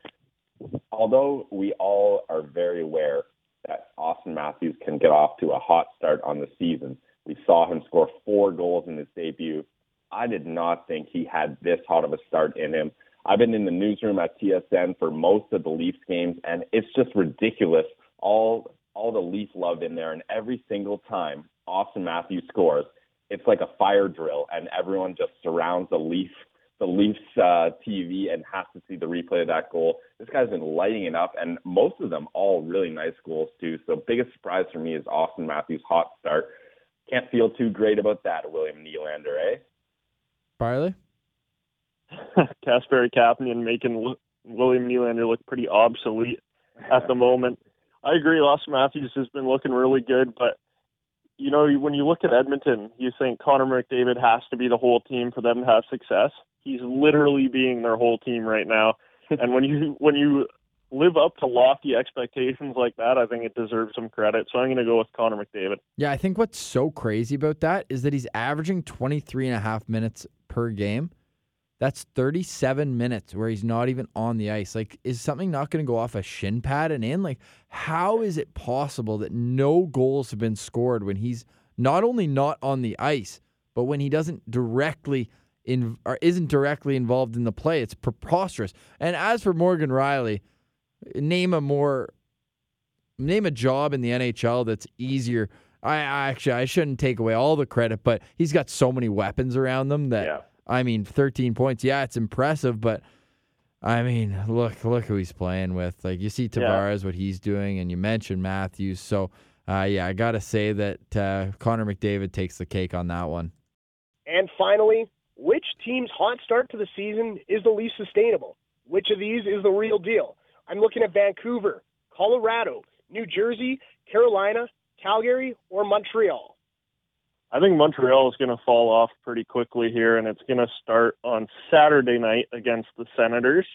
Although we all are very aware that Auston Matthews can get off to a hot start on the season, we saw him score four goals in his debut. I did not think he had this hot of a start in him. I've been in the newsroom at TSN for most of the Leafs games, and it's just ridiculous. All all the Leaf love in there, and every single time Auston Matthews scores, it's like a fire drill, and everyone just surrounds the Leaf the Leafs uh, TV and has to see the replay of that goal. This guy's been lighting it up, and most of them all really nice goals too. So biggest surprise for me is Auston Matthews' hot start. Can't feel too great about that, William Nylander, eh? Barley? Kasperi Kapanen making William Nylander look pretty obsolete at the moment. I agree. Auston Matthews has been looking really good, but you know, when you look at Edmonton, you think Connor McDavid has to be the whole team for them to have success. He's literally being their whole team right now. and when you when you live up to lofty expectations like that, I think it deserves some credit. So I'm going to go with Connor McDavid. Yeah, I think what's so crazy about that is that he's averaging 23 and a half minutes per game. That's 37 minutes where he's not even on the ice. Like, is something not going to go off a shin pad and in? Like, how is it possible that no goals have been scored when he's not only not on the ice, but when he doesn't directly in or isn't directly involved in the play, it's preposterous. And as for Morgan Rielly, name a more name a job in the NHL that's easier. I, I actually I shouldn't take away all the credit, but he's got so many weapons around them that Yeah. I mean, 13 points. Yeah, it's impressive, but I mean, look look who he's playing with. Like you see Tavares, what he's doing, and you mentioned Matthews. So uh, yeah, I gotta say that uh, Connor McDavid takes the cake on that one. And finally, which team's hot start to the season is the least sustainable? Which of these is the real deal? I'm looking at Vancouver, Colorado, New Jersey, Carolina, Calgary, or Montreal. I think Montreal is going to fall off pretty quickly here, and it's going to start on Saturday night against the Senators.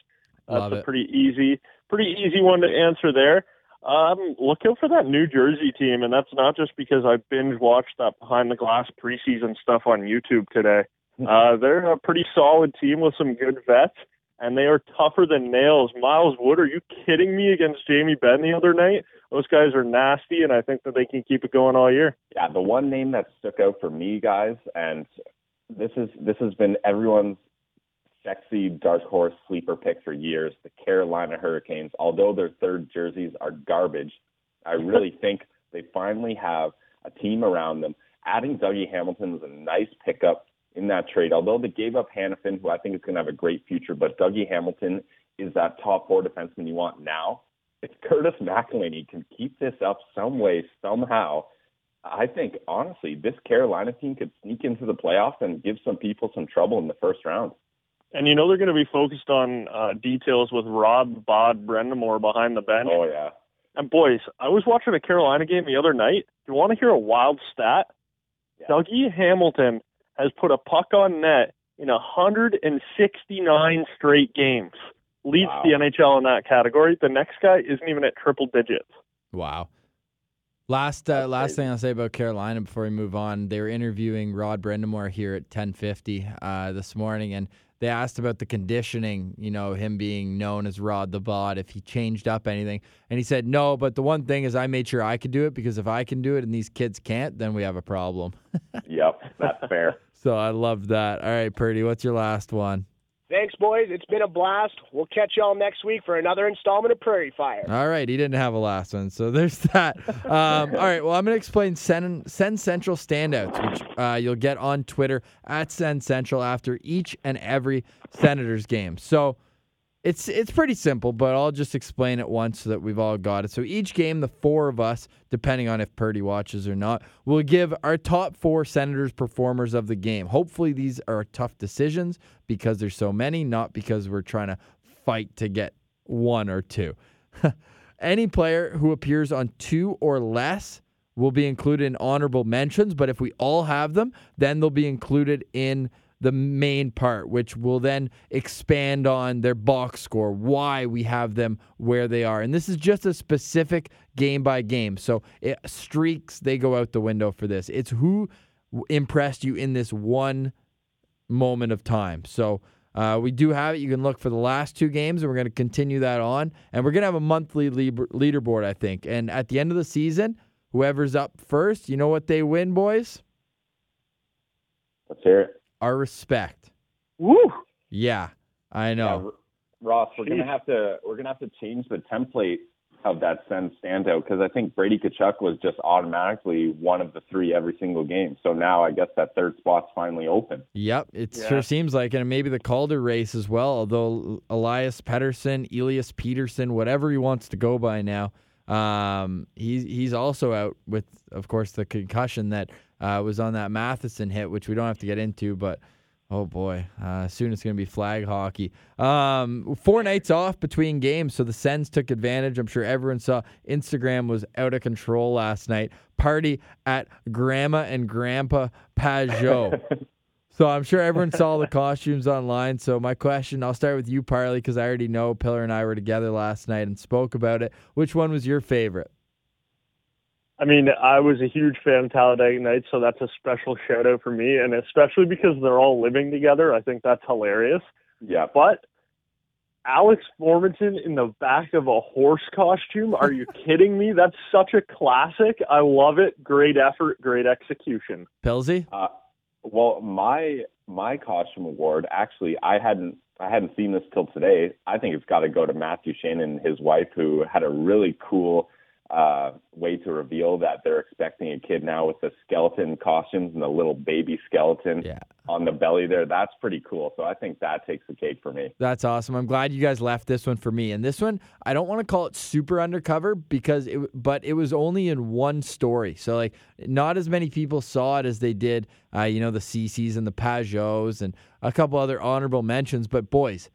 Love That's Love a pretty easy, pretty easy one to answer there. Um, look out for that New Jersey team, and that's not just because I binge watched that behind the glass preseason stuff on YouTube today. Uh, they're a pretty solid team with some good vets, and they are tougher than nails. Miles Wood, are you kidding me? Against Jamie Benn the other night, those guys are nasty, and I think that they can keep it going all year. Yeah, the one name that stuck out for me, guys, and this is this has been everyone's sexy dark horse sleeper pick for years, the Carolina Hurricanes. Although their third jerseys are garbage, I really think they finally have a team around them. Adding Dougie Hamilton was a nice pickup in that trade. Although they gave up Hanifin, who I think is going to have a great future, but Dougie Hamilton is that top four defenseman you want now. If Curtis McElhinney can keep this up some way, somehow, I think honestly, this Carolina team could sneak into the playoffs and give some people some trouble in the first round. And you know they're going to be focused on uh, details with Rob Bod Brind'Amour behind the bench. Oh yeah, And boys, I was watching a Carolina game the other night. Do you want to hear a wild stat? Yeah. Dougie Hamilton has put a puck on net in 169 straight games. Leads Wow. the NHL in that category. The next guy isn't even at triple digits. Wow. Last uh, last thing I'll say about Carolina before we move on, they were interviewing Rod Brind'Amour here at 10:50 uh, this morning, and they asked about the conditioning. You know, him being known as Rod the Bod, if he changed up anything, and he said no. But the one thing is, I made sure I could do it because if I can do it and these kids can't, then we have a problem. yep, that's fair. So I love that. All right, Purdy, what's your last one? Thanks, boys. It's been a blast. We'll catch y'all next week for another installment of Prairie Fire. All right, he didn't have a last one, so there's that. Um, all right, well, I'm going to explain Sens, Sens Central standouts, which uh, you'll get on Twitter at Sens Central after each and every Senators game. So it's it's pretty simple, but I'll just explain it once so that we've all got it. So each game, the four of us, depending on if Purdy watches or not, will give our top four Senators performers of the game. Hopefully, these are tough decisions because there's so many, not because we're trying to fight to get one or two. Any player who appears on two or less will be included in honorable mentions, but if we all have them, then they'll be included in the main part, which will then expand on their box score, why we have them where they are. And this is just a specific game by game. So it, streaks, they go out the window for this. It's who impressed you in this one moment of time. So uh, we do have it. You can look for the last two games, and we're going to continue that on. And we're going to have a monthly leader- leaderboard, I think. And at the end of the season, whoever's up first, you know what they win, boys? Let's hear it. Our respect. Woo! Yeah, I know. Yeah, Ross, we're gonna have to we're gonna have to change the template of that send standout because I think Brady Tkachuk was just automatically one of the three every single game. So now I guess that third spot's finally open. Yep, it Yeah. sure seems like. And maybe the Calder race as well, although Elias Pettersson, Elias Peterson, whatever he wants to go by now, um, he's, he's also out with, of course, the concussion that uh, was on that Matheson hit, which we don't have to get into, but oh boy, uh, soon it's going to be flag hockey. Um, four nights off between games, so the Sens took advantage. I'm sure everyone saw Instagram was out of control last night. Party at Grandma and Grandpa Pageau. So I'm sure everyone saw the costumes online. So my question, I'll start with you, Parley, because I already know Pillar and I were together last night and spoke about it. Which one was your favorite? I mean, I was a huge fan of Talladega Nights, so that's a special shout out for me, and especially because they're all living together. I think that's hilarious. Yeah, But Alex Formenton in the back of a horse costume? Are you kidding me? That's such a classic. I love it. Great effort, great execution. Pilsy? Uh, Well, my my costume award actually I hadn't I hadn't seen this till today. I think it's got to go to Matthew Duchene and his wife, who had a really cool uh, way to reveal that they're expecting a kid now with the skeleton costumes and the little baby skeleton Yeah. on the belly there. That's pretty cool. So I think that takes the cake for me. That's awesome. I'm glad you guys left this one for me. And this one, I don't want to call it super undercover because it, but it was only in one story. So like, not as many people saw it as they did, uh, you know, the Cecis and the Pageaus and a couple other honorable mentions. But boys,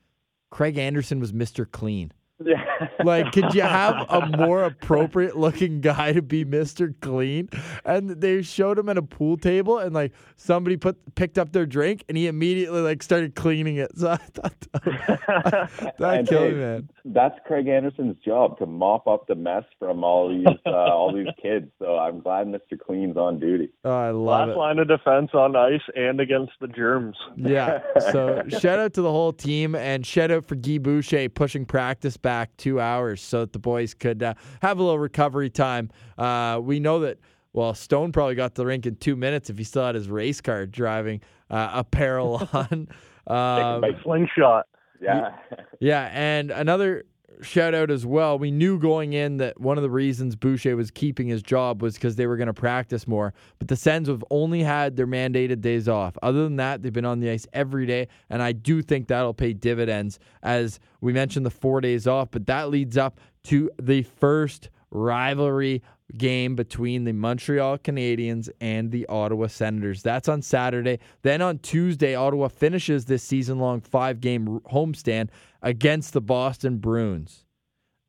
Craig Anderson was Mr. Clean. Yeah. Like, could you have a more appropriate looking guy to be Mr. Clean? And they showed him at a pool table, and like somebody put picked up their drink, and he immediately like started cleaning it. So I thought that, that killed hey, me, man. That's Craig Anderson's job to mop up the mess from all these uh, all these kids. So I'm glad Mr. Clean's on duty. Oh, I love Last it. line of defense on ice and against the germs. Yeah. So shout out to the whole team and shout out for Guy Boucher pushing practice back two hours so that the boys could uh, have a little recovery time. Uh, we know that, well, Stone probably got to the rink in two minutes if he still had his race car driving uh, apparel on. Um, By slingshot. Yeah. yeah, and another shout out as well. We knew going in that one of the reasons Boucher was keeping his job was because they were going to practice more. But the Sens have only had their mandated days off. Other than that, they've been on the ice every day, and I do think that'll pay dividends. As we mentioned, the four days off, but that leads up to the first rivalry game between the Montreal Canadiens and the Ottawa Senators. That's on Saturday. Then on Tuesday, Ottawa finishes this season long five game homestand against the Boston Bruins.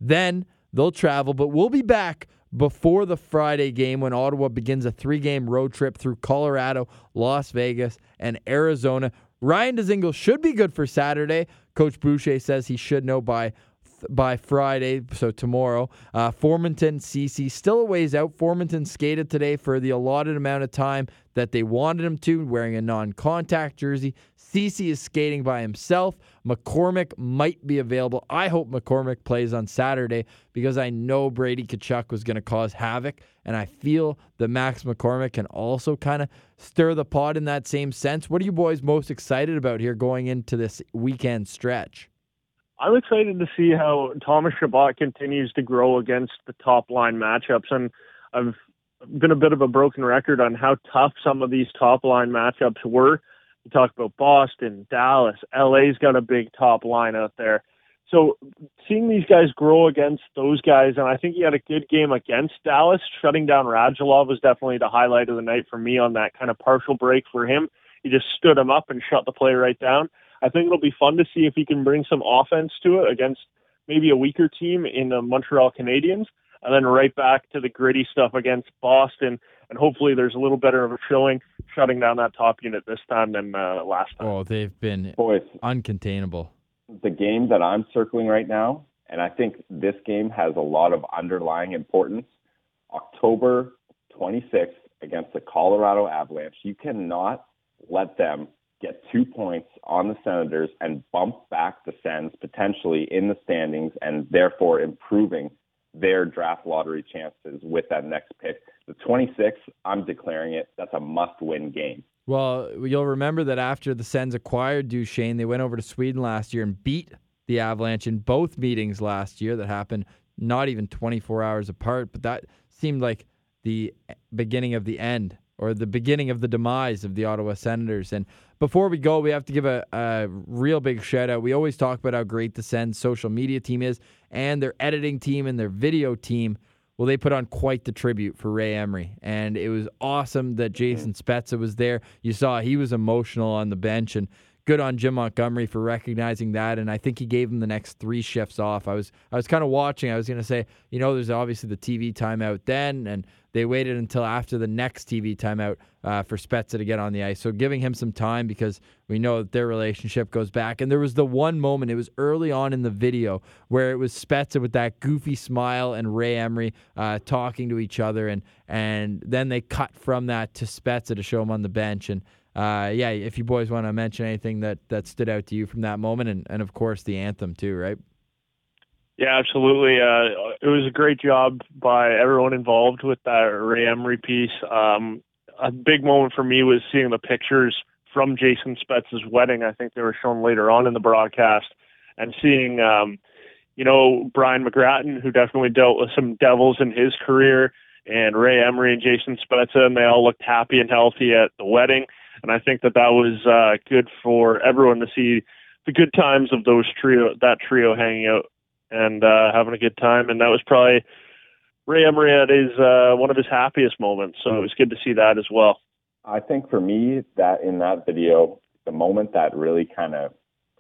Then they'll travel, but we'll be back before the Friday game when Ottawa begins a three game road trip through Colorado, Las Vegas, and Arizona. Ryan Dzingel should be good for Saturday. Coach Boucher says he should know by by Friday, so tomorrow. Uh, Formenton, Ceci, still a ways out. Formenton skated today for the allotted amount of time that they wanted him to, wearing a non contact jersey. Ceci is skating by himself. McCormick might be available. I hope McCormick plays on Saturday because I know Brady Tkachuk was going to cause havoc. And I feel that Max McCormick can also kind of stir the pot in that same sense. What are you boys most excited about here going into this weekend stretch? I'm excited to see how Thomas Chabot continues to grow against the top line matchups. And I've been a bit of a broken record on how tough some of these top line matchups were. We talk about Boston, Dallas, LA's got a big top line out there. So seeing these guys grow against those guys, and I think he had a good game against Dallas. Shutting down Radulov was definitely the highlight of the night for me on that kind of partial break for him. He just stood him up and shut the play right down. I think it'll be fun to see if he can bring some offense to it against maybe a weaker team in the Montreal Canadiens, and then right back to the gritty stuff against Boston. And hopefully, there's a little better of a showing shutting down that top unit this time than uh, last time. Oh, they've been Boys, uncontainable. the game that I'm circling right now, and I think this game has a lot of underlying importance. October 26th against the Colorado Avalanche. You cannot let them get two points on the Senators and bump back the Sens potentially in the standings and therefore improving their draft lottery chances with that next pick. The 26th, I'm declaring it. That's a must-win game. Well, you'll remember that after the Sens acquired Duchene, they went over to Sweden last year and beat the Avalanche in both meetings last year that happened not even 24 hours apart, but that seemed like the beginning of the end or the beginning of the demise of the Ottawa Senators. And before we go, we have to give a, a real big shout out. We always talk about how great the Sens social media team is and their editing team and their video team. Well, they put on quite the tribute for Ray Emery, and it was awesome that Jason Spezza was there. You saw he was emotional on the bench, and good on Jim Montgomery for recognizing that. And I think he gave him the next three shifts off. I was I was kind of watching. I was going to say, you know, there's obviously the TV timeout then, and they waited until after the next TV timeout uh, for Spezza to get on the ice. So giving him some time because we know that their relationship goes back. And there was the one moment, it was early on in the video, where it was Spezza with that goofy smile and Ray Emery uh, talking to each other. And, and then they cut from that to Spezza to show him on the bench. And uh, yeah, if you boys want to mention anything that, that stood out to you from that moment, and, and of course the anthem too, right? Yeah, absolutely. Uh, it was a great job by everyone involved with that Ray Emery piece. Um, a big moment for me was seeing the pictures from Jason Spezza's wedding. I think they were shown later on in the broadcast, and seeing, um, you know, Brian McGrattan, who definitely dealt with some devils in his career, and Ray Emery and Jason Spezza, and they all looked happy and healthy at the wedding. And I think that that was uh, good for everyone to see the good times of those trio, that trio hanging out and uh, having a good time. And that was probably Ray Emery at his uh, one of his happiest moments. So it was good to see that as well. I think for me, that in that video, the moment that really kind of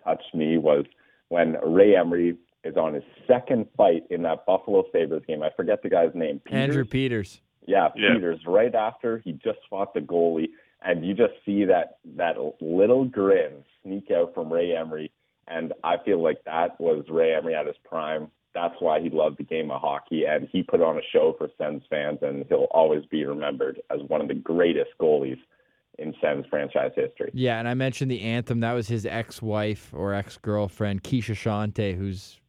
touched me was when Ray Emery is on his second fight in that Buffalo Sabres game. I forget the guy's name. Peters? Andrew Peters. Yeah, Peters. Right after he just fought the goalie, and you just see that that little grin sneak out from Ray Emery, and I feel like that was Ray Emery at his prime. That's why he loved the game of hockey, and he put on a show for Sens fans, and he'll always be remembered as one of the greatest goalies in Sens franchise history. Yeah, and I mentioned the anthem. That was his ex-wife or ex-girlfriend, Keshia Chanté, who's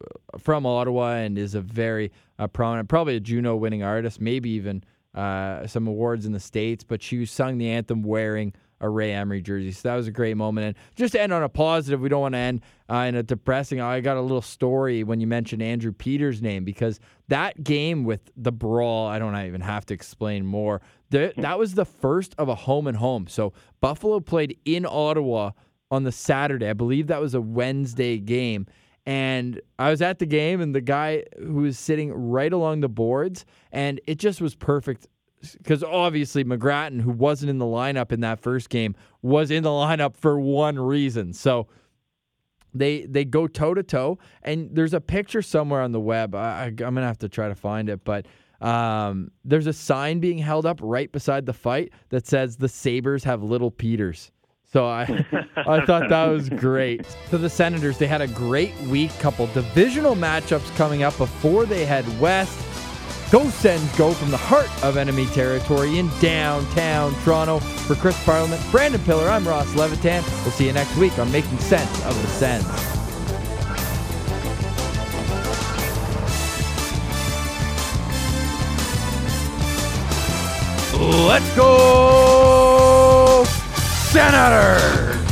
uh, from Ottawa and is a very uh, prominent, probably a Juno winning artist, maybe even uh, some awards in the States, but she sung the anthem wearing a Ray Emery jersey. So that was a great moment. And just to end on a positive, we don't want to end uh, in a depressing. I got a little story when you mentioned Andrew Peters' name because that game with the brawl, I don't even have to explain more. The, that was the first of a home and home. So Buffalo played in Ottawa on the Saturday. I believe that was a Wednesday game. And I was at the game, and the guy who was sitting right along the boards, and it just was perfect because obviously McGrattan, who wasn't in the lineup in that first game, was in the lineup for one reason. So they they go toe to toe, and there's a picture somewhere on the web. I, am gonna have to try to find it, but um, there's a sign being held up right beside the fight that says the Sabres have little Peters. So I I thought that was great. So the Senators, they had a great week, couple divisional matchups coming up before they head west. Go Sens go from the heart of enemy territory in downtown Toronto. For Chris Parliament, Brandon Pillar, I'm Ross Levitan. We'll see you next week on Making Sense of the Sens. Let's go! Senators!